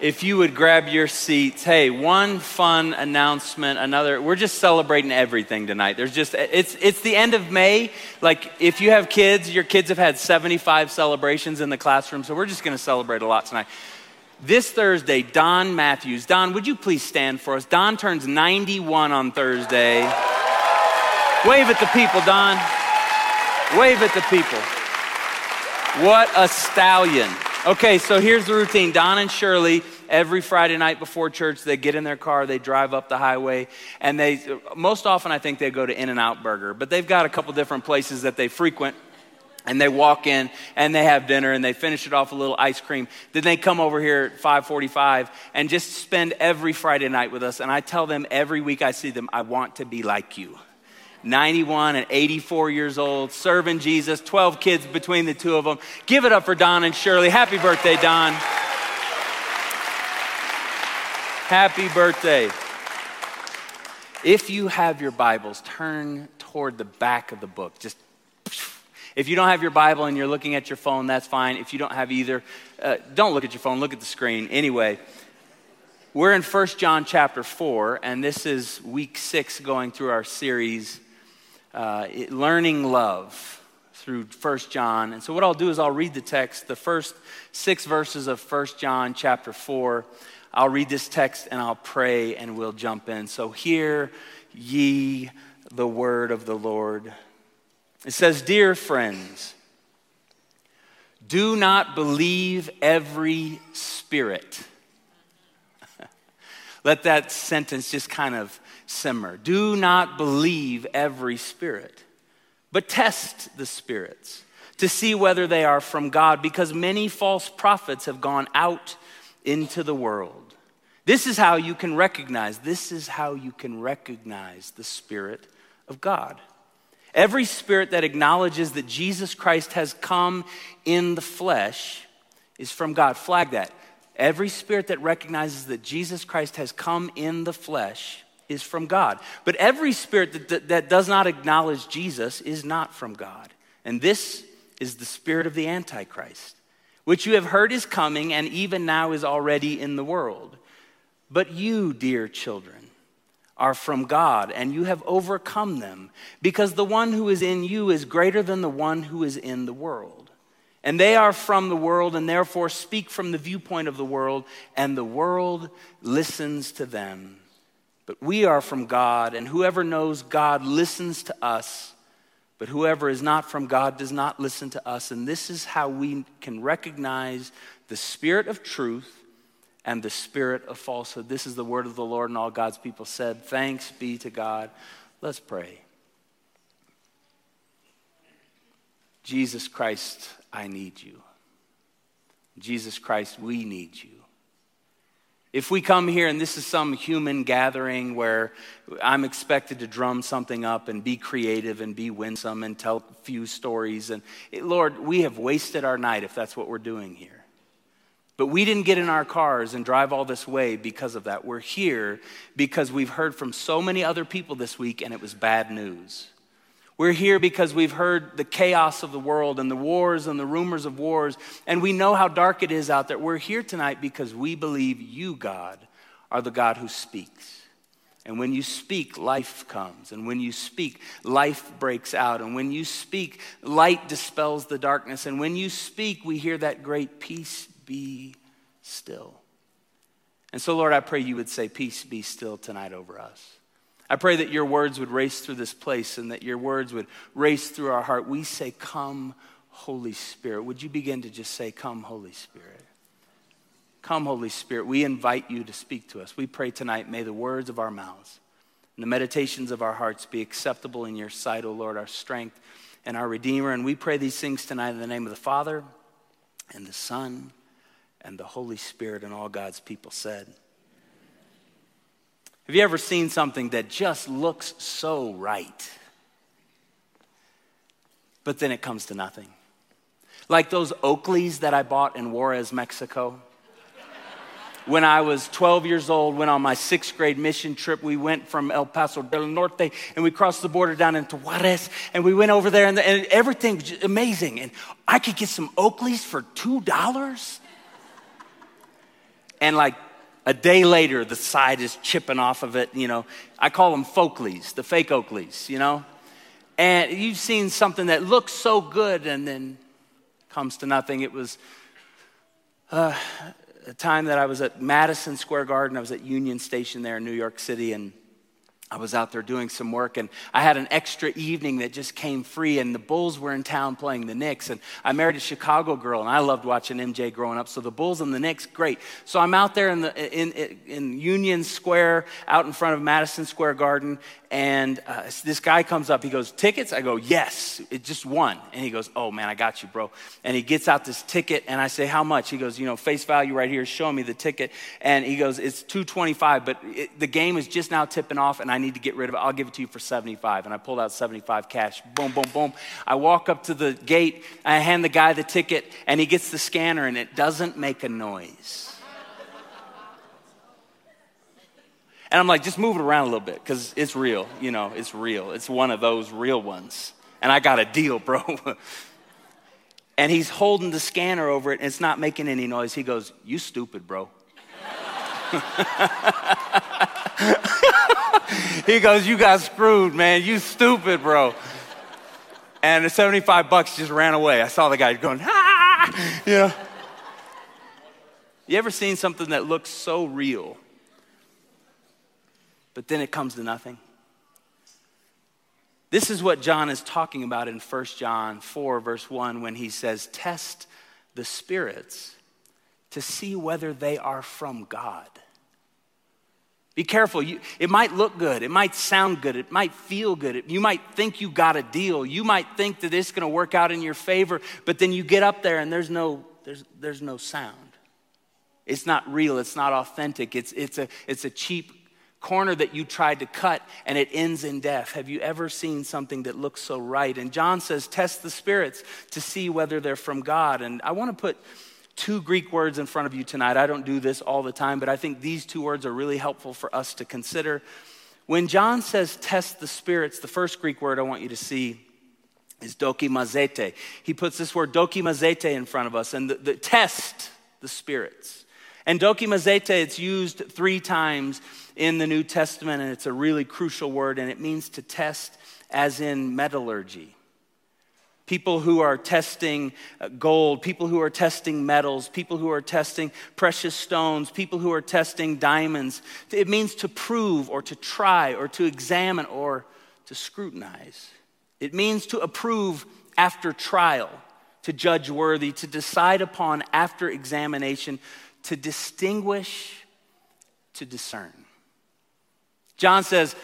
If you would grab your seats. Hey, one fun announcement, another. We're just celebrating everything tonight. There's just it's it's the end of May. Like if you have kids, your kids have had 75 celebrations in the classroom, so we're just going to celebrate a lot tonight. This Thursday, Don Matthews. Don, would you please stand for us? Don turns 91 on Thursday. Wave at the people, Don. Wave at the people. What a stallion. Okay, so here's the routine. Don and Shirley, every Friday night before church, they get in their car, they drive up the highway, and they, most often I think they go to In N Out Burger, but they've got a couple different places that they frequent. And they walk in and they have dinner and they finish it off with a little ice cream. Then they come over here at 545 and just spend every Friday night with us. And I tell them every week I see them, I want to be like you. 91 and 84 years old, serving Jesus, 12 kids between the two of them. Give it up for Don and Shirley. Happy birthday, Don. Happy birthday. If you have your Bibles, turn toward the back of the book. Just if you don't have your Bible and you're looking at your phone, that's fine. If you don't have either, uh, don't look at your phone, look at the screen. Anyway, we're in 1 John chapter 4, and this is week six going through our series uh, learning love through First John. And so what I'll do is I'll read the text, the first six verses of First John chapter 4. I'll read this text and I'll pray and we'll jump in. So hear ye the word of the Lord. It says, Dear friends, do not believe every spirit. Let that sentence just kind of simmer. Do not believe every spirit, but test the spirits to see whether they are from God, because many false prophets have gone out into the world. This is how you can recognize, this is how you can recognize the Spirit of God. Every spirit that acknowledges that Jesus Christ has come in the flesh is from God. Flag that. Every spirit that recognizes that Jesus Christ has come in the flesh is from God. But every spirit that, that, that, does not acknowledge Jesus is not from God. And this is the spirit of the Antichrist, which you have heard is coming and even now is already in the world. But you, dear children, are from God, and you have overcome them, because the one who is in you is greater than the one who is in the world. And they are from the world, and therefore speak from the viewpoint of the world, and the world listens to them. But we are from God, and whoever knows God listens to us. But whoever is not from God does not listen to us. And this is how we can recognize the spirit of truth and the spirit of falsehood. This is the word of the Lord, and all God's people said, Thanks be to God. Let's pray. Jesus Christ, I need you. Jesus Christ, we need you. If we come here and this is some human gathering where I'm expected to drum something up and be creative and be winsome and tell a few stories, and eh, Lord, we have wasted our night if that's what we're doing here. But we didn't get in our cars and drive all this way because of that. We're here because we've heard from so many other people this week and it was bad news. We're here because we've heard the chaos of the world and the wars and the rumors of wars, and we know how dark it is out there. We're here tonight because we believe you, God, are the God who speaks. And when you speak, life comes. And when you speak, life breaks out. And when you speak, light dispels the darkness. And when you speak, we hear that great peace be still. And so, Lord, I pray you would say, Peace be still tonight over us. I pray that your words would race through this place and that your words would race through our heart. We say, Come, Holy Spirit. Would you begin to just say, Come, Holy Spirit? Come, Holy Spirit. We invite you to speak to us. We pray tonight, may the words of our mouths and the meditations of our hearts be acceptable in your sight, O Lord, our strength and our Redeemer. And we pray these things tonight in the name of the Father and the Son and the Holy Spirit, and all God's people said. Have you ever seen something that just looks so right, but then it comes to nothing? Like those Oakleys that I bought in Juarez, Mexico. When I was 12 years old, went on my sixth grade mission trip. We went from El Paso del Norte and we crossed the border down into Juarez and we went over there and, the, and everything was amazing. And I could get some Oakleys for $2. And like a day later, the side is chipping off of it. You know, I call them Folkleys, the fake Oakleys, you know? And you've seen something that looks so good and then comes to nothing. It was uh, a time that I was at Madison Square Garden. I was at Union Station there in New York City, and I was out there doing some work and I had an extra evening that just came free and the Bulls were in town playing the Knicks and I married a Chicago girl and I loved watching MJ growing up so the Bulls and the Knicks great. So I'm out there in the in in Union Square out in front of Madison Square Garden and uh, this guy comes up. He goes, Tickets? I go, Yes, it just won And he goes, Oh man, I got you, bro. And he gets out this ticket, and I say, How much? He goes, You know, face value right here, show me the ticket. And he goes, It's 225 but it, the game is just now tipping off, and I need to get rid of it. I'll give it to you for 75 And I pulled out 75 cash. Boom, boom, boom. I walk up to the gate, I hand the guy the ticket, and he gets the scanner, and it doesn't make a noise. And I'm like, just move it around a little bit because it's real. You know, it's real. It's one of those real ones. And I got a deal, bro. and he's holding the scanner over it and it's not making any noise. He goes, You stupid, bro. he goes, You got screwed, man. You stupid, bro. And the 75 bucks just ran away. I saw the guy going, ah, you know. You ever seen something that looks so real but then it comes to nothing. This is what John is talking about in 1 John 4, verse 1, when he says, Test the spirits to see whether they are from God. Be careful. You, it might look good. It might sound good. It might feel good. It, you might think you got a deal. You might think that it's going to work out in your favor, but then you get up there and there's no, there's, there's no sound. It's not real. It's not authentic. It's, it's, a, it's a cheap corner that you tried to cut and it ends in death. Have you ever seen something that looks so right? And John says, test the spirits to see whether they're from God. And I want to put two Greek words in front of you tonight. I don't do this all the time, but I think these two words are really helpful for us to consider. When John says test the spirits, the first Greek word I want you to see is dokimazete. He puts this word dokimazete in front of us and the, the test the spirits. And dokimazete, it's used three times in the New Testament, and it's a really crucial word, and it means to test as in metallurgy. People who are testing uh, gold, people who are testing metals, people who are testing precious stones, people who are testing diamonds. It means to prove or to try or to examine or to scrutinize. It means to approve after trial, to judge worthy, to decide upon after examination, to distinguish, to discern. John says,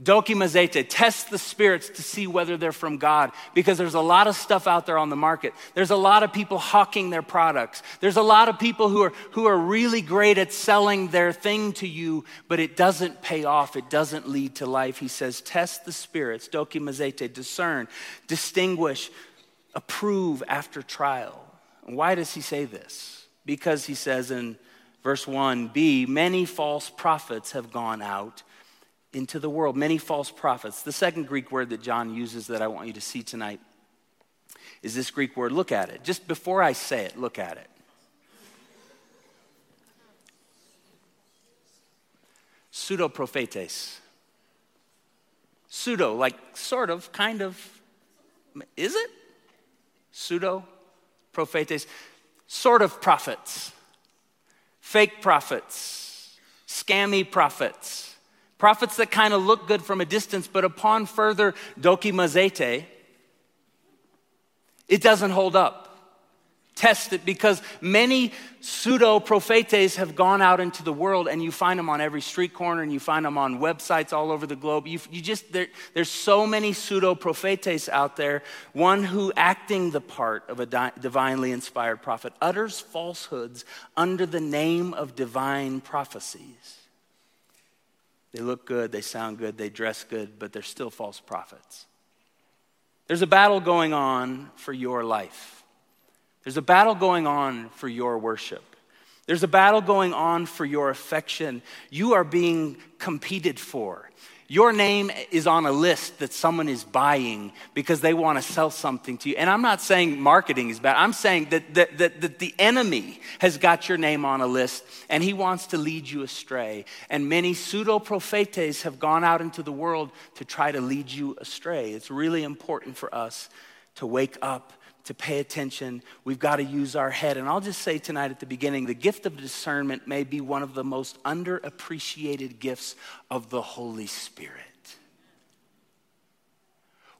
Dokimazete, test the spirits to see whether they're from God because there's a lot of stuff out there on the market. There's a lot of people hawking their products. There's a lot of people who are, who are really great at selling their thing to you, but it doesn't pay off. It doesn't lead to life. He says, test the spirits, Dokimazete, discern, distinguish, approve after trial. And why does he say this? Because he says in verse 1b, many false prophets have gone out into the world, many false prophets. The second Greek word that John uses that I want you to see tonight is this Greek word. Look at it. Just before I say it, look at it. Pseudoprophetes. Pseudo, like sort of, kind of. Is it? Pseudo prophetes. Sort of prophets. Fake prophets. Scammy prophets Prophets that kind of look good from a distance, but upon further dokimazete, it doesn't hold up. Test it because many pseudo prophetes have gone out into the world and you find them on every street corner and you find them on websites all over the globe. You, you just, there, there's so many pseudo prophetes out there. One who, acting the part of a di- divinely inspired prophet, utters falsehoods under the name of divine prophecies. They look good, they sound good, they dress good, but they're still false prophets. There's a battle going on for your life. There's a battle going on for your worship. There's a battle going on for your affection. You are being competed for. Your name is on a list that someone is buying because they want to sell something to you. And I'm not saying marketing is bad. I'm saying that, that, that, that, the enemy has got your name on a list and he wants to lead you astray. And many pseudo prophetes have gone out into the world to try to lead you astray. It's really important for us to wake up to pay attention. We've got to use our head. And I'll just say tonight at the beginning the gift of discernment may be one of the most underappreciated gifts of the Holy Spirit.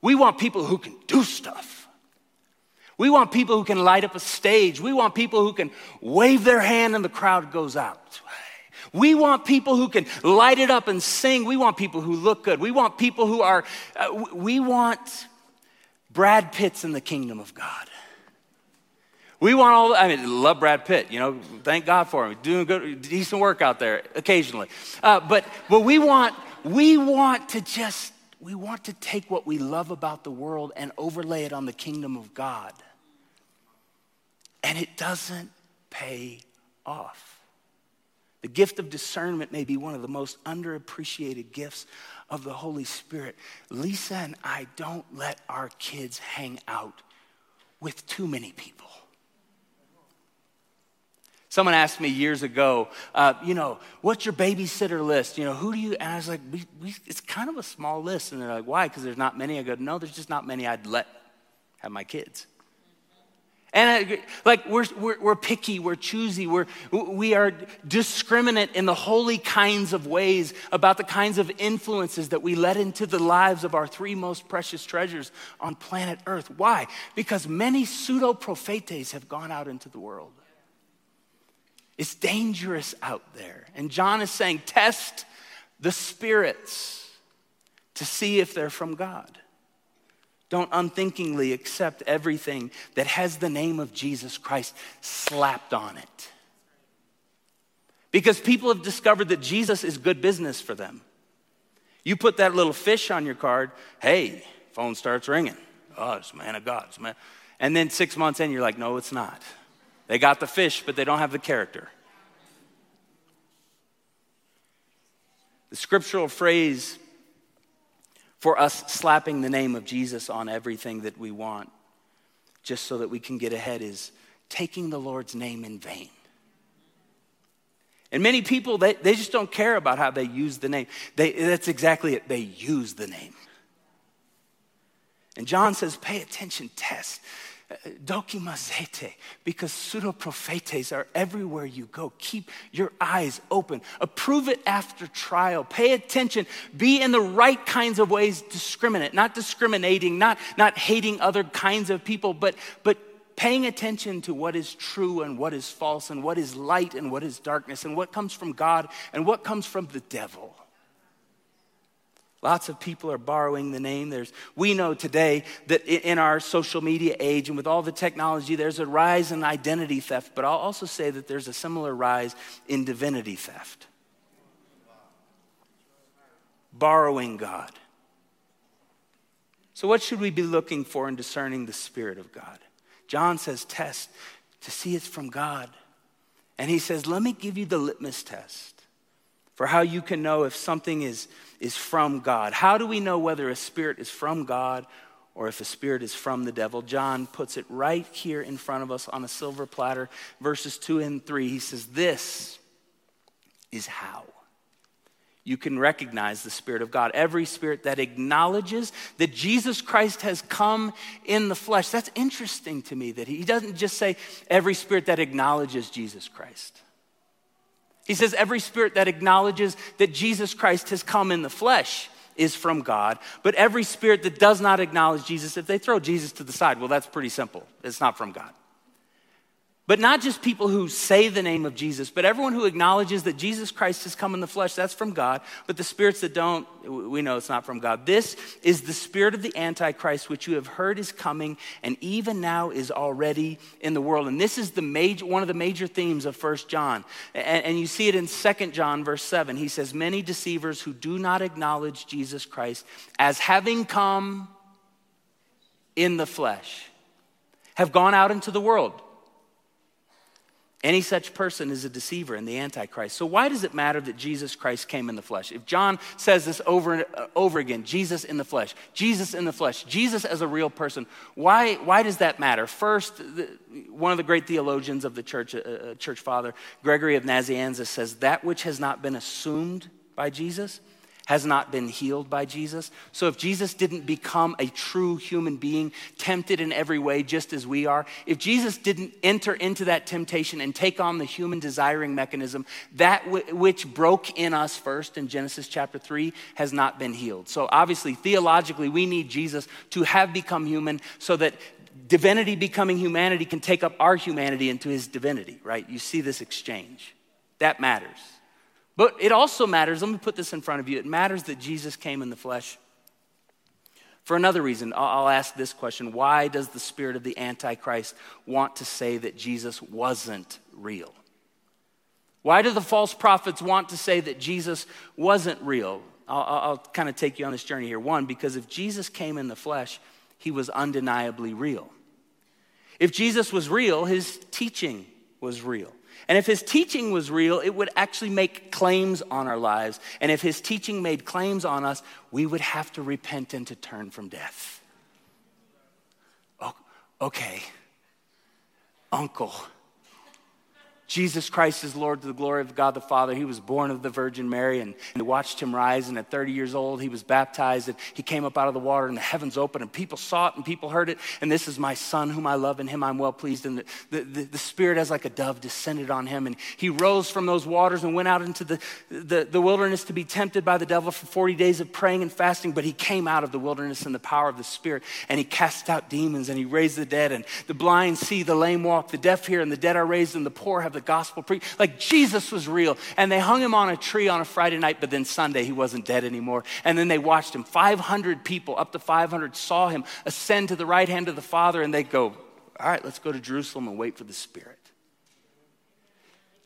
We want people who can do stuff. We want people who can light up a stage. We want people who can wave their hand and the crowd goes out. We want people who can light it up and sing. We want people who look good. We want people who are, uh, we want Brad Pitt's in the kingdom of God. We want all, I mean, love Brad Pitt, you know, thank God for him. Doing good, decent work out there occasionally. Uh, but, but we want, we want to just, we want to take what we love about the world and overlay it on the kingdom of God. And it doesn't pay off. The gift of discernment may be one of the most underappreciated gifts of the Holy Spirit. Lisa and I don't let our kids hang out with too many people. Someone asked me years ago, uh, you know, what's your babysitter list? You know, who do you? And I was like, we, we, it's kind of a small list. And they're like, why? Because there's not many. I go, no, there's just not many I'd let have my kids. And I, like we're, we're, we're, picky, we're choosy, we're, we are discriminate in the holy kinds of ways about the kinds of influences that we let into the lives of our three most precious treasures on planet Earth. Why? Because many pseudo prophetes have gone out into the world. It's dangerous out there. And John is saying, test the spirits to see if they're from God. Don't unthinkingly accept everything that has the name of Jesus Christ slapped on it. Because people have discovered that Jesus is good business for them. You put that little fish on your card, hey, phone starts ringing. Oh, it's man of God. It's man. And then six months in, you're like, no, it's not. They got the fish, but they don't have the character. The scriptural phrase for us slapping the name of Jesus on everything that we want, just so that we can get ahead, is taking the Lord's name in vain. And many people, they, they just don't care about how they use the name. They, that's exactly it. They use the name. And John says, pay attention, test. Dokimazete, because pseudo prophetes are everywhere you go. Keep your eyes open. Approve it after trial. Pay attention. Be in the right kinds of ways discriminate, not discriminating, not, not hating other kinds of people, but, but paying attention to what is true and what is false and what is light and what is darkness and what comes from God and what comes from the devil. Lots of people are borrowing the name. There's, we know today that in our social media age and with all the technology, there's a rise in identity theft, but I'll also say that there's a similar rise in divinity theft. Borrowing God. So, what should we be looking for in discerning the Spirit of God? John says, test to see it's from God. And he says, let me give you the litmus test for how you can know if something is, is from God. How do we know whether a spirit is from God or if a spirit is from the devil? John puts it right here in front of us on a silver platter, verses 2 and 3. He says, This is how you can recognize the Spirit of God. Every spirit that acknowledges that Jesus Christ has come in the flesh. That's interesting to me that he doesn't just say every spirit that acknowledges Jesus Christ. He says, every spirit that acknowledges that Jesus Christ has come in the flesh is from God, but every spirit that does not acknowledge Jesus, if they throw Jesus to the side, well, that's pretty simple. It's not from God. But not just people who say the name of Jesus, but everyone who acknowledges that Jesus Christ has come in the flesh, that's from God. But the spirits that don't, we know it's not from God. This is the spirit of the Antichrist, which you have heard is coming and even now is already in the world. And this is the major, one of the major themes of First John. And, and you see it in Second John, verse 7. He says, Many deceivers who do not acknowledge Jesus Christ as having come in the flesh have gone out into the world Any such person is a deceiver and the Antichrist. So, why does it matter that Jesus Christ came in the flesh? If John says this over and uh, over again Jesus in the flesh, Jesus in the flesh, Jesus as a real person, why, why does that matter? First, the, one of the great theologians of the church, uh, uh church father, Gregory of Nazianzus, says that which has not been assumed by Jesus has not been healed by Jesus. So if Jesus didn't become a true human being, tempted in every way just as we are, if Jesus didn't enter into that temptation and take on the human desiring mechanism, that w- which broke in us first in Genesis chapter 3 has not been healed. So obviously, theologically, we need Jesus to have become human so that divinity becoming humanity can take up our humanity into his divinity, right? You see this exchange. That matters. But it also matters, let me put this in front of you. It matters that Jesus came in the flesh. For another reason, I'll ask this question Why does the spirit of the Antichrist want to say that Jesus wasn't real? Why do the false prophets want to say that Jesus wasn't real? I'll, I'll kind of take you on this journey here. One, because if Jesus came in the flesh, he was undeniably real. If Jesus was real, his teaching was real. And if his teaching was real, it would actually make claims on our lives. And if his teaching made claims on us, we would have to repent and to turn from death. Oh, okay, uncle Jesus Christ is Lord to the glory of God the Father. He was born of the Virgin Mary and they watched him rise. And at 30 years old, he was baptized and he came up out of the water and the heavens opened and people saw it and people heard it. And this is my son whom I love and him I'm well pleased. And the, the, the, the Spirit as like a dove descended on him. And he rose from those waters and went out into the, the, the wilderness to be tempted by the devil for 40 days of praying and fasting. But he came out of the wilderness in the power of the Spirit and he cast out demons and he raised the dead. And the blind see, the lame walk, the deaf hear, and the dead are raised, and the poor have the gospel preached. Like Jesus was real. And they hung him on a tree on a Friday night, but then Sunday he wasn't dead anymore. And then they watched him. 500 people, up to 500, saw him ascend to the right hand of the Father, and they go, All right, let's go to Jerusalem and wait for the Spirit.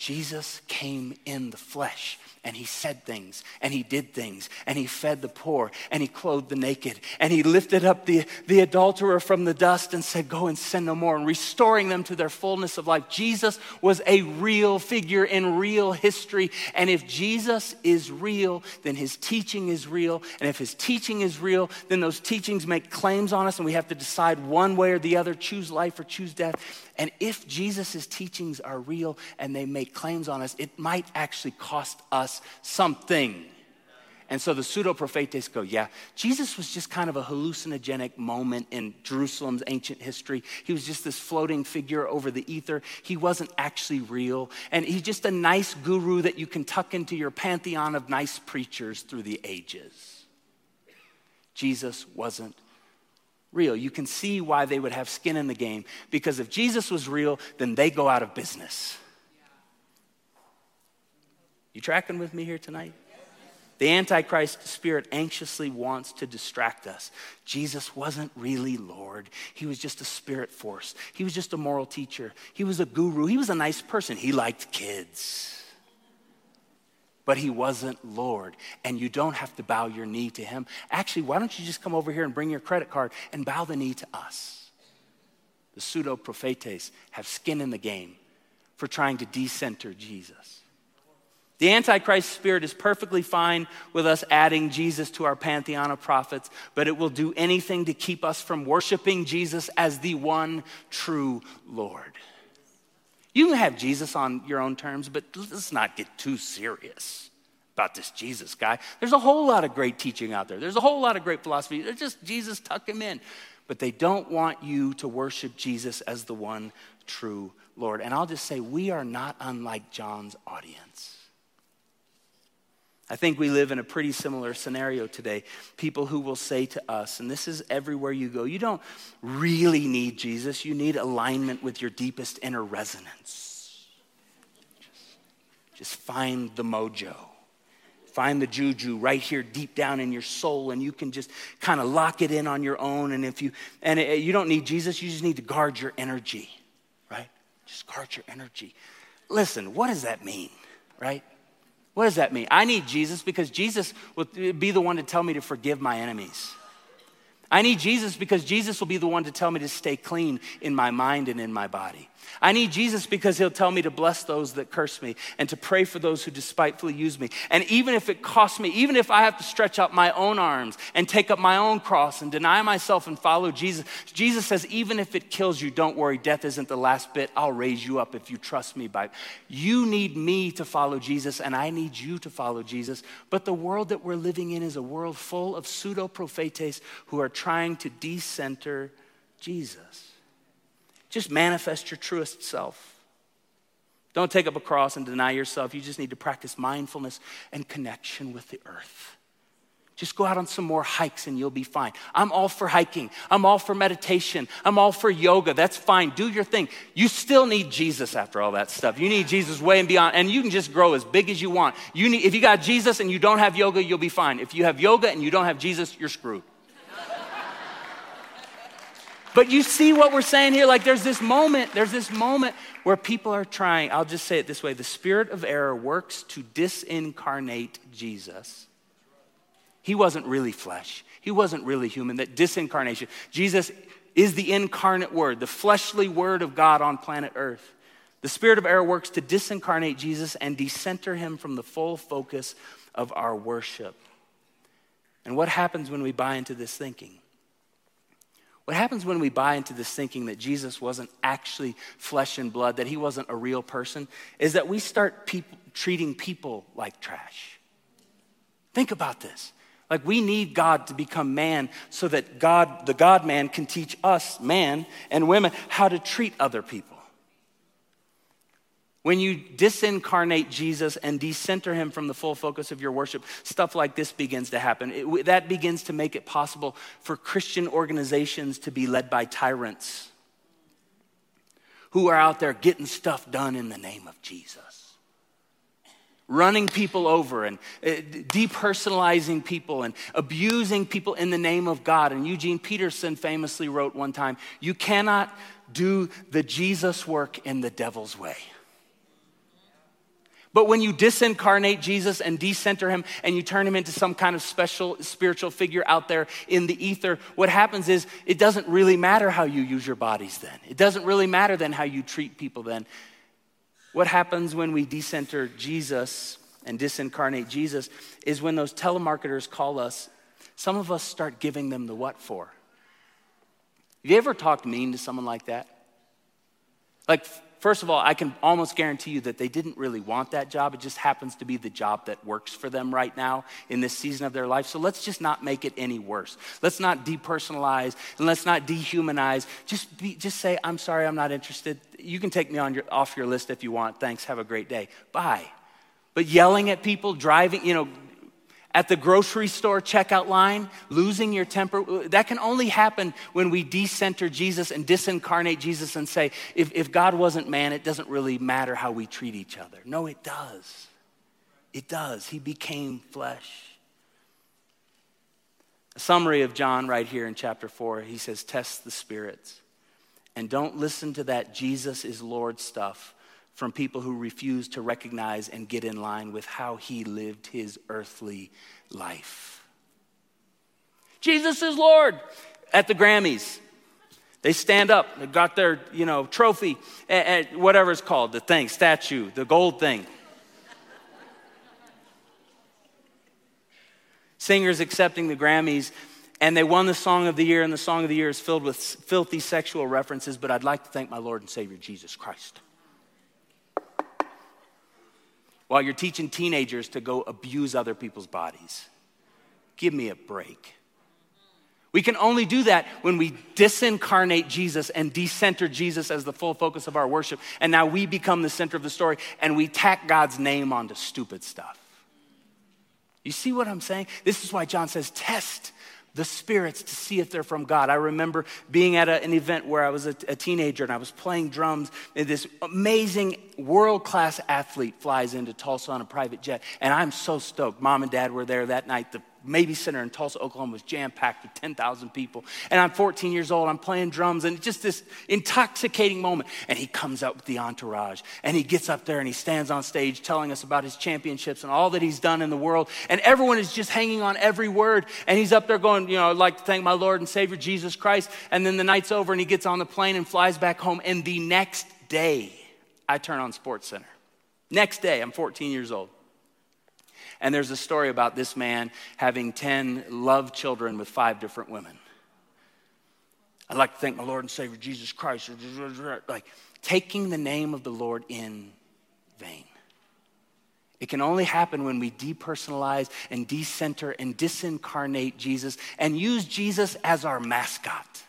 Jesus came in the flesh and he said things and he did things and he fed the poor and he clothed the naked and he lifted up the, the adulterer from the dust and said, Go and sin no more, and restoring them to their fullness of life. Jesus was a real figure in real history. And if Jesus is real, then his teaching is real. And if his teaching is real, then those teachings make claims on us and we have to decide one way or the other choose life or choose death. And if Jesus' teachings are real and they make claims on us, it might actually cost us something. And so the pseudo prophetes go, yeah, Jesus was just kind of a hallucinogenic moment in Jerusalem's ancient history. He was just this floating figure over the ether. He wasn't actually real. And he's just a nice guru that you can tuck into your pantheon of nice preachers through the ages. Jesus wasn't real. You can see why they would have skin in the game because if Jesus was real, then they go out of business. You tracking with me here tonight? The Antichrist spirit anxiously wants to distract us. Jesus wasn't really Lord. He was just a spirit force. He was just a moral teacher. He was a guru. He was a nice person. He liked kids but he wasn't Lord. And you don't have to bow your knee to him. Actually, why don't you just come over here and bring your credit card and bow the knee to us? The pseudo prophetes have skin in the game for trying to decenter Jesus. The Antichrist spirit is perfectly fine with us adding Jesus to our pantheon of prophets, but it will do anything to keep us from worshiping Jesus as the one true Lord. You can have Jesus on your own terms, but let's not get too serious about this Jesus guy. There's a whole lot of great teaching out there, there's a whole lot of great philosophy. They're just Jesus, tuck him in. But they don't want you to worship Jesus as the one true Lord. And I'll just say, we are not unlike John's audience. I think we live in a pretty similar scenario today. People who will say to us, and this is everywhere you go, you don't really need Jesus, you need alignment with your deepest inner resonance. Just, just find the mojo. Find the juju right here deep down in your soul, and you can just kind of lock it in on your own. And if you and it, you don't need Jesus, you just need to guard your energy, right? Just guard your energy. Listen, what does that mean, right? What does that mean? I need Jesus because Jesus will be the one to tell me to forgive my enemies. I need Jesus because Jesus will be the one to tell me to stay clean in my mind and in my body. I need Jesus because he'll tell me to bless those that curse me and to pray for those who despitefully use me. And even if it costs me, even if I have to stretch out my own arms and take up my own cross and deny myself and follow Jesus, Jesus says, even if it kills you, don't worry, death isn't the last bit. I'll raise you up if you trust me by. You need me to follow Jesus, and I need you to follow Jesus. But the world that we're living in is a world full of pseudo prophetes who are trying to decenter Jesus. Just manifest your truest self. Don't take up a cross and deny yourself. You just need to practice mindfulness and connection with the earth. Just go out on some more hikes and you'll be fine. I'm all for hiking. I'm all for meditation. I'm all for yoga. That's fine. Do your thing. You still need Jesus after all that stuff. You need Jesus way and beyond. And you can just grow as big as you want. You need, if you got Jesus and you don't have yoga, you'll be fine. If you have yoga and you don't have Jesus, you're screwed. But you see what we're saying here? Like there's this moment, there's this moment where people are trying, I'll just say it this way the spirit of error works to disincarnate Jesus. He wasn't really flesh, he wasn't really human. That disincarnation, Jesus is the incarnate word, the fleshly word of God on planet Earth. The spirit of error works to disincarnate Jesus and decenter him from the full focus of our worship. And what happens when we buy into this thinking? What happens when we buy into this thinking that Jesus wasn't actually flesh and blood, that he wasn't a real person, is that we start people, treating people like trash. Think about this. Like we need God to become man so that God, the God man, can teach us, man and women, how to treat other people. When you disincarnate Jesus and decenter him from the full focus of your worship, stuff like this begins to happen. It, that begins to make it possible for Christian organizations to be led by tyrants who are out there getting stuff done in the name of Jesus. Running people over and uh, depersonalizing people and abusing people in the name of God. And Eugene Peterson famously wrote one time You cannot do the Jesus work in the devil's way. But when you disincarnate Jesus and decenter him and you turn him into some kind of special spiritual figure out there in the ether, what happens is it doesn't really matter how you use your bodies then. It doesn't really matter then how you treat people then. What happens when we decenter Jesus and disincarnate Jesus is when those telemarketers call us, some of us start giving them the what for. Have you ever talked mean to someone like that? Like, First of all, I can almost guarantee you that they didn't really want that job. It just happens to be the job that works for them right now in this season of their life. So let's just not make it any worse. Let's not depersonalize and let's not dehumanize. Just, be, just say, I'm sorry, I'm not interested. You can take me on your, off your list if you want. Thanks, have a great day. Bye. But yelling at people, driving, you know, at the grocery store checkout line, losing your temper. That can only happen when we decenter Jesus and disincarnate Jesus and say, if, if God wasn't man, it doesn't really matter how we treat each other. No, it does. It does. He became flesh. A summary of John right here in chapter 4, he says, Test the spirits. And don't listen to that Jesus is Lord stuff from people who refuse to recognize and get in line with how he lived his earthly life. Jesus is Lord at the Grammys. They stand up, they got their, you know, trophy, and, whatever it's called, the thing, statue, the gold thing. Singers accepting the Grammys, and they won the Song of the Year, and the Song of the Year is filled with filthy sexual references, but I'd like to thank my Lord and Savior Jesus Christ while you're teaching teenagers to go abuse other people's bodies. Give me a break. We can only do that when we disincarnate Jesus and decenter Jesus as the full focus of our worship. And now we become the center of the story and we tack God's name onto stupid stuff. You see what I'm saying? This is why John says, test the spirits to see if they're from God. I remember being at a, an event where I was a, a, teenager and I was playing drums, and this amazing world class athlete flies into Tulsa on a private jet. And I'm so stoked. Mom and dad were there that night. The Mabee Center in Tulsa, Oklahoma was jam packed with 10,000 people. And I'm 14 years old, I'm playing drums, and it's just this intoxicating moment. And he comes out with the entourage, and he gets up there and he stands on stage telling us about his championships and all that he's done in the world. And everyone is just hanging on every word. And he's up there going, You know, I'd like to thank my Lord and Savior Jesus Christ. And then the night's over, and he gets on the plane and flies back home. And the next day, I turn on Sports Center. Next day, I'm 14 years old. And there's a story about this man having 10 love children with five different women. I'd like to thank my Lord and Savior Jesus Christ. Like taking the name of the Lord in vain. It can only happen when we depersonalize and decenter and disincarnate Jesus and use Jesus as our mascot.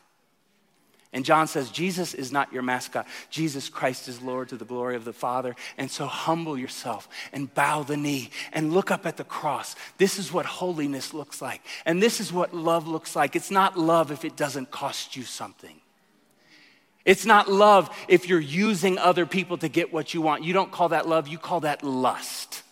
And John says, Jesus is not your mascot. Jesus Christ is Lord to the glory of the Father. And so humble yourself and bow the knee and look up at the cross. This is what holiness looks like. And this is what love looks like. It's not love if it doesn't cost you something. It's not love if you're using other people to get what you want. You don't call that love, you call that lust.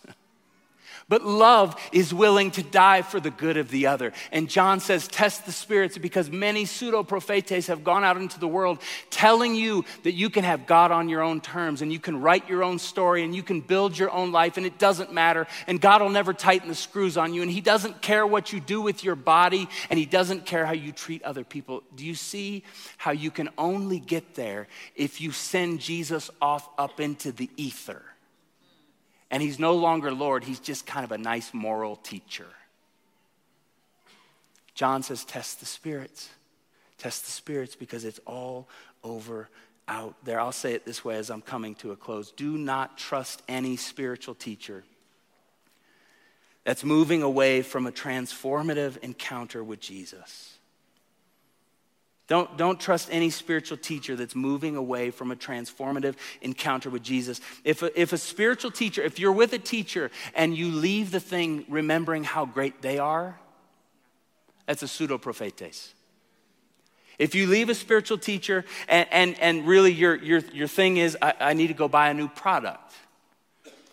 But love is willing to die for the good of the other. And John says, test the spirits because many pseudo prophetes have gone out into the world telling you that you can have God on your own terms and you can write your own story and you can build your own life and it doesn't matter. And God will never tighten the screws on you. And He doesn't care what you do with your body and He doesn't care how you treat other people. Do you see how you can only get there if you send Jesus off up into the ether? And he's no longer Lord, he's just kind of a nice moral teacher. John says, Test the spirits. Test the spirits because it's all over out there. I'll say it this way as I'm coming to a close. Do not trust any spiritual teacher that's moving away from a transformative encounter with Jesus. Don't, don't trust any spiritual teacher that's moving away from a transformative encounter with Jesus. If a, if a spiritual teacher, if you're with a teacher and you leave the thing remembering how great they are, that's a pseudo prophetes. If you leave a spiritual teacher and, and, and really your, your, your thing is, I, I need to go buy a new product,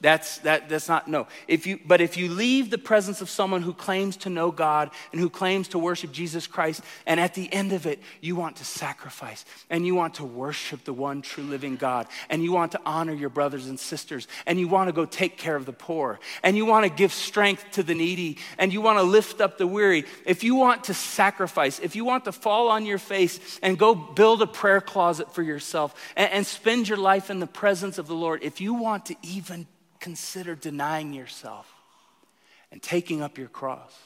that's, that, that's not, no. If you, but if you leave the presence of someone who claims to know God and who claims to worship Jesus Christ, and at the end of it, you want to sacrifice and you want to worship the one true living God, and you want to honor your brothers and sisters, and you want to go take care of the poor, and you want to give strength to the needy, and you want to lift up the weary, if you want to sacrifice, if you want to fall on your face and go build a prayer closet for yourself and, and spend your life in the presence of the Lord, if you want to even consider denying yourself and taking up your cross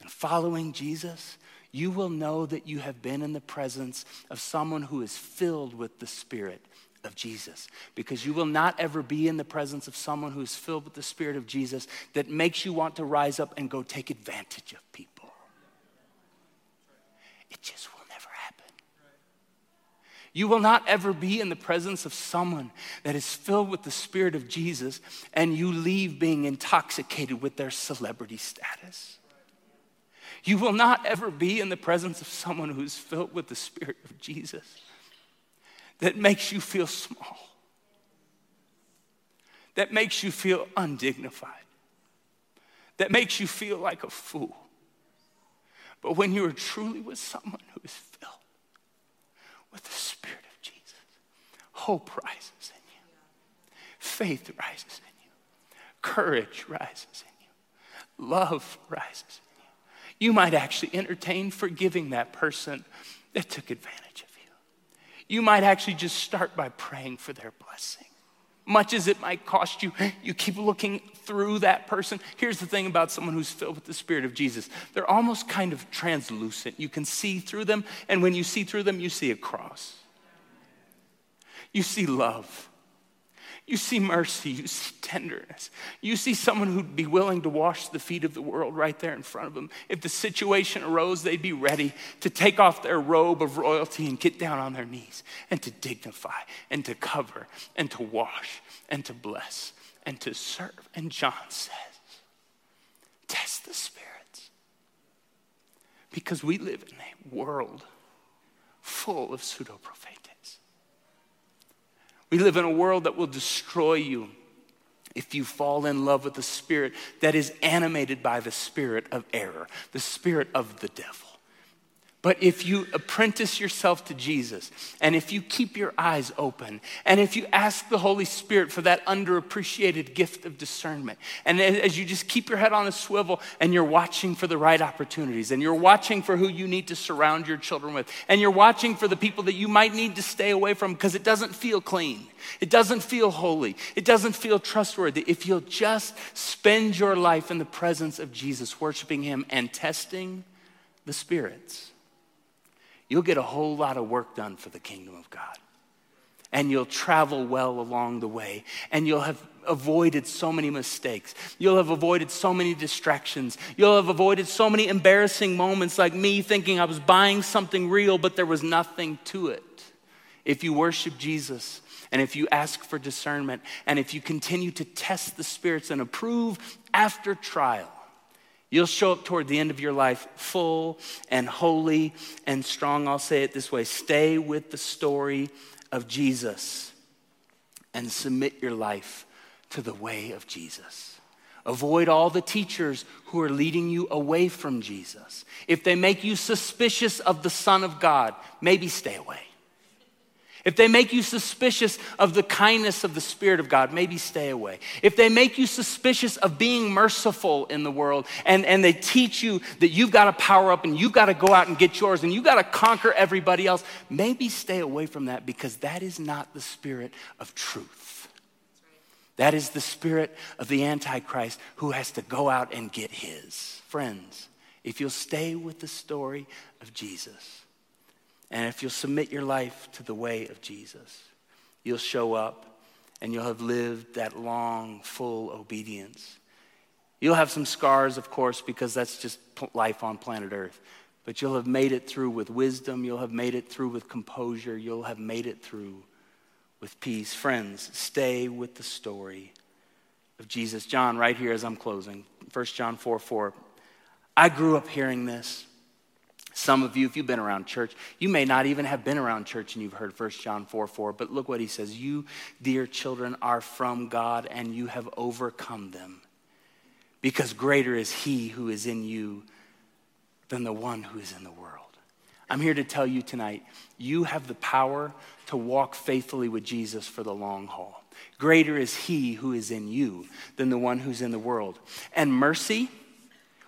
and following Jesus, you will know that you have been in the presence of someone who is filled with the Spirit of Jesus. Because you will not ever be in the presence of someone who is filled with the Spirit of Jesus that makes you want to rise up and go take advantage of people. It just you will not ever be in the presence of someone that is filled with the Spirit of Jesus and you leave being intoxicated with their celebrity status. You will not ever be in the presence of someone who's filled with the Spirit of Jesus that makes you feel small, that makes you feel undignified, that makes you feel like a fool. But when you are truly with someone who is with the Spirit of Jesus. Hope rises in you, faith rises in you, courage rises in you, love rises in you. You might actually entertain forgiving that person that took advantage of you. You might actually just start by praying for their blessing much as it might cost you, you keep looking through that person. Here's the thing about someone who's filled with the Spirit of Jesus they're almost kind of translucent. You can see through them, and when you see through them, you see a cross. You see love. You see mercy, you see tenderness. You see someone who'd be willing to wash the feet of the world right there in front of them. If the situation arose, they'd be ready to take off their robe of royalty and get down on their knees and to dignify and to cover and to wash and to bless and to serve. And John says, test the spirits. Because we live in a world full of pseudo prophets. We live in a world that will destroy you if you fall in love with the spirit that is animated by the spirit of error, the spirit of the devil. But if you apprentice yourself to Jesus, and if you keep your eyes open, and if you ask the Holy Spirit for that underappreciated gift of discernment, and as you just keep your head on a swivel and you're watching for the right opportunities, and you're watching for who you need to surround your children with, and you're watching for the people that you might need to stay away from because it doesn't feel clean, it doesn't feel holy, it doesn't feel trustworthy. If you'll just spend your life in the presence of Jesus, worshiping Him and testing the spirits you'll get a whole lot of work done for the kingdom of God. And you'll travel well along the way, and you'll have avoided so many mistakes. You'll have avoided so many distractions. You'll have avoided so many embarrassing moments like me thinking I was buying something real, but there was nothing to it. If you worship Jesus, and if you ask for discernment, and if you continue to test the spirits and approve after trial, You'll show up toward the end of your life full and holy and strong. I'll say it this way stay with the story of Jesus and submit your life to the way of Jesus. Avoid all the teachers who are leading you away from Jesus. If they make you suspicious of the Son of God, maybe stay away. If they make you suspicious of the kindness of the Spirit of God, maybe stay away. If they make you suspicious of being merciful in the world and, and they teach you that you've got to power up and you've got to go out and get yours and you've got to conquer everybody else, maybe stay away from that because that is not the spirit of truth. That is the spirit of the Antichrist who has to go out and get his. Friends, if you'll stay with the story of Jesus, and if you'll submit your life to the way of Jesus, you'll show up and you'll have lived that long, full obedience. You'll have some scars, of course, because that's just life on planet Earth. But you'll have made it through with wisdom. You'll have made it through with composure. You'll have made it through with peace. Friends, stay with the story of Jesus. John, right here as I'm closing, 1 John 4 4. I grew up hearing this. Some of you, if you've been around church, you may not even have been around church and you've heard 1 John 4 4, but look what he says. You, dear children, are from God and you have overcome them because greater is he who is in you than the one who is in the world. I'm here to tell you tonight you have the power to walk faithfully with Jesus for the long haul. Greater is he who is in you than the one who's in the world. And mercy,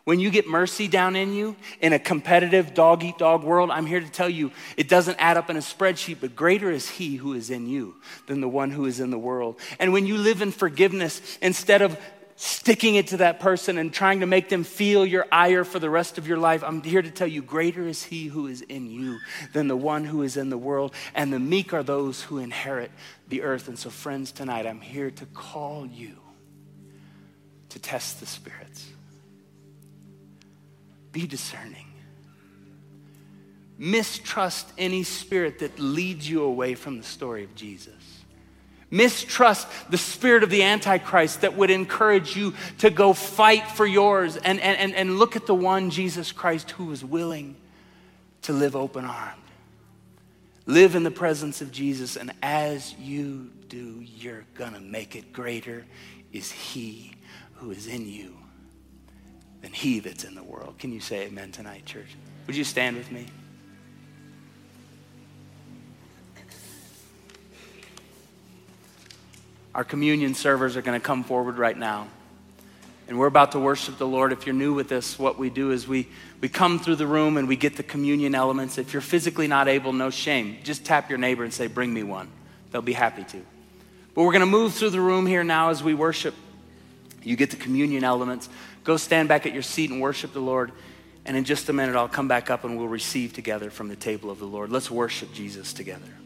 when you get mercy down in you in a competitive dog eat dog world, I'm here to tell you it doesn't add up in a spreadsheet, but greater is He who is in you than the one who is in the world. And when you live in forgiveness, instead of sticking it to that person and trying to make them feel your ire for the rest of your life, I'm here to tell you greater is He who is in you than the one who is in the world. And the meek are those who inherit the earth. And so, friends, tonight I'm here to call you to test the spirits be discerning. Mistrust any spirit that leads you away from the story of Jesus. Mistrust the spirit of the Antichrist that would encourage you to go fight for yours and, and, and look at the one, Jesus Christ, who was willing to live open armed. Live in the presence of Jesus, and as you do, you're gonna make it greater is He who is in you than he that's in the world. Can you say amen tonight, church? Would you stand with me? Our communion servers are going to come forward right now. And we're about to worship the Lord. If you're new with this, what we do is we, we come through the room and we get the communion elements. If you're physically not able, no shame. Just tap your neighbor and say, Bring me one. They'll be happy to. But we're going to move through the room here now as we worship. You get the communion elements. Go stand back at your seat and worship the Lord. And in just a minute, I'll come back up and we'll receive together from the table of the Lord. Let's worship Jesus together.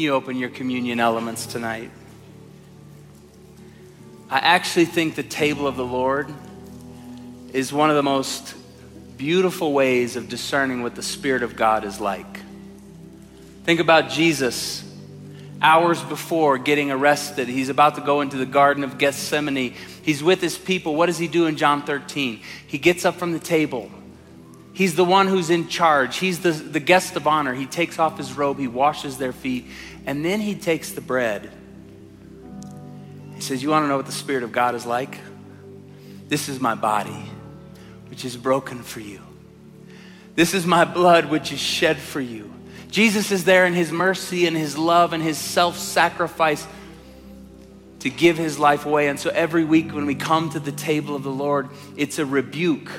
You open your communion elements tonight? I actually think the table of the Lord is one of the most beautiful ways of discerning what the Spirit of God is like. Think about Jesus hours before getting arrested. He's about to go into the Garden of Gethsemane. He's with his people. What does he do in John 13? He gets up from the table. He's the one who's in charge. He's the, the guest of honor. He takes off his robe, he washes their feet, and then he takes the bread. He says, You want to know what the Spirit of God is like? This is my body, which is broken for you. This is my blood, which is shed for you. Jesus is there in his mercy and his love and his self sacrifice to give his life away. And so every week when we come to the table of the Lord, it's a rebuke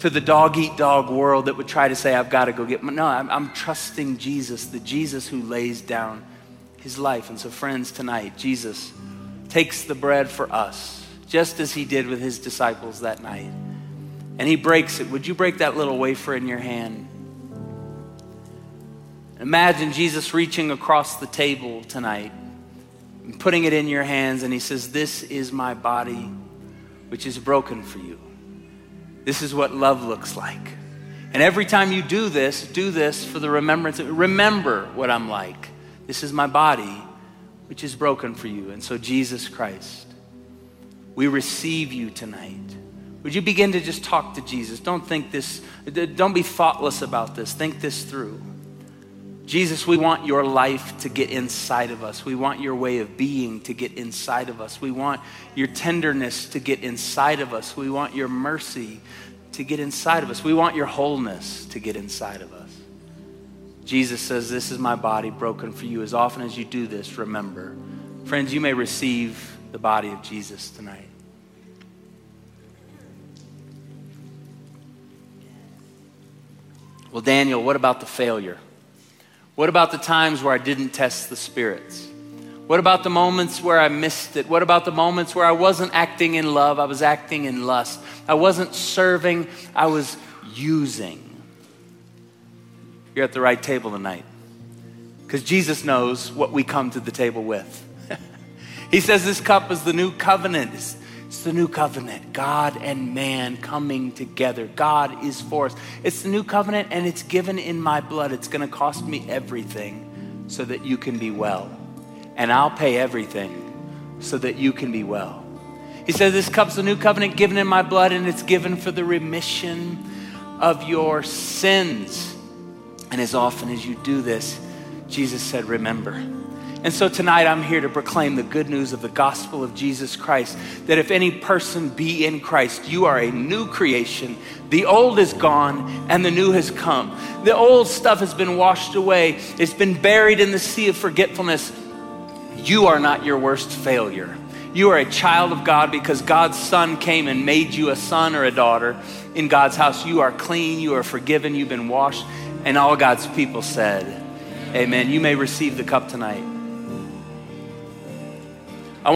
to the dog eat dog world that would try to say, I've got to go get my. No, I'm, I'm trusting Jesus, the Jesus who lays down his life. And so, friends, tonight, Jesus takes the bread for us, just as he did with his disciples that night. And he breaks it. Would you break that little wafer in your hand? Imagine Jesus reaching across the table tonight and putting it in your hands, and he says, This is my body, which is broken for you. This is what love looks like. And every time you do this, do this for the remembrance. Of, remember what I'm like. This is my body, which is broken for you. And so, Jesus Christ, we receive you tonight. Would you begin to just talk to Jesus? Don't think this, don't be thoughtless about this. Think this through. Jesus, we want your life to get inside of us. We want your way of being to get inside of us. We want your tenderness to get inside of us. We want your mercy to get inside of us. We want your wholeness to get inside of us. Jesus says, This is my body broken for you. As often as you do this, remember. Friends, you may receive the body of Jesus tonight. Well, Daniel, what about the failure? What about the times where I didn't test the spirits? What about the moments where I missed it? What about the moments where I wasn't acting in love? I was acting in lust. I wasn't serving, I was using. You're at the right table tonight. Because Jesus knows what we come to the table with. he says this cup is the new covenant. It's, it's the new covenant. God and man coming together. God is for us. It's the new covenant and it's given in my blood. It's going to cost me everything so that you can be well. And I'll pay everything so that you can be well. He says, This cup's the new covenant given in my blood, and it's given for the remission of your sins. And as often as you do this, Jesus said, Remember. And so tonight I'm here to proclaim the good news of the gospel of Jesus Christ that if any person be in Christ, you are a new creation. The old is gone and the new has come. The old stuff has been washed away, it's been buried in the sea of forgetfulness. You are not your worst failure. You are a child of God because God's Son came and made you a son or a daughter in God's house. You are clean, you are forgiven, you've been washed. And all God's people said, Amen. You may receive the cup tonight.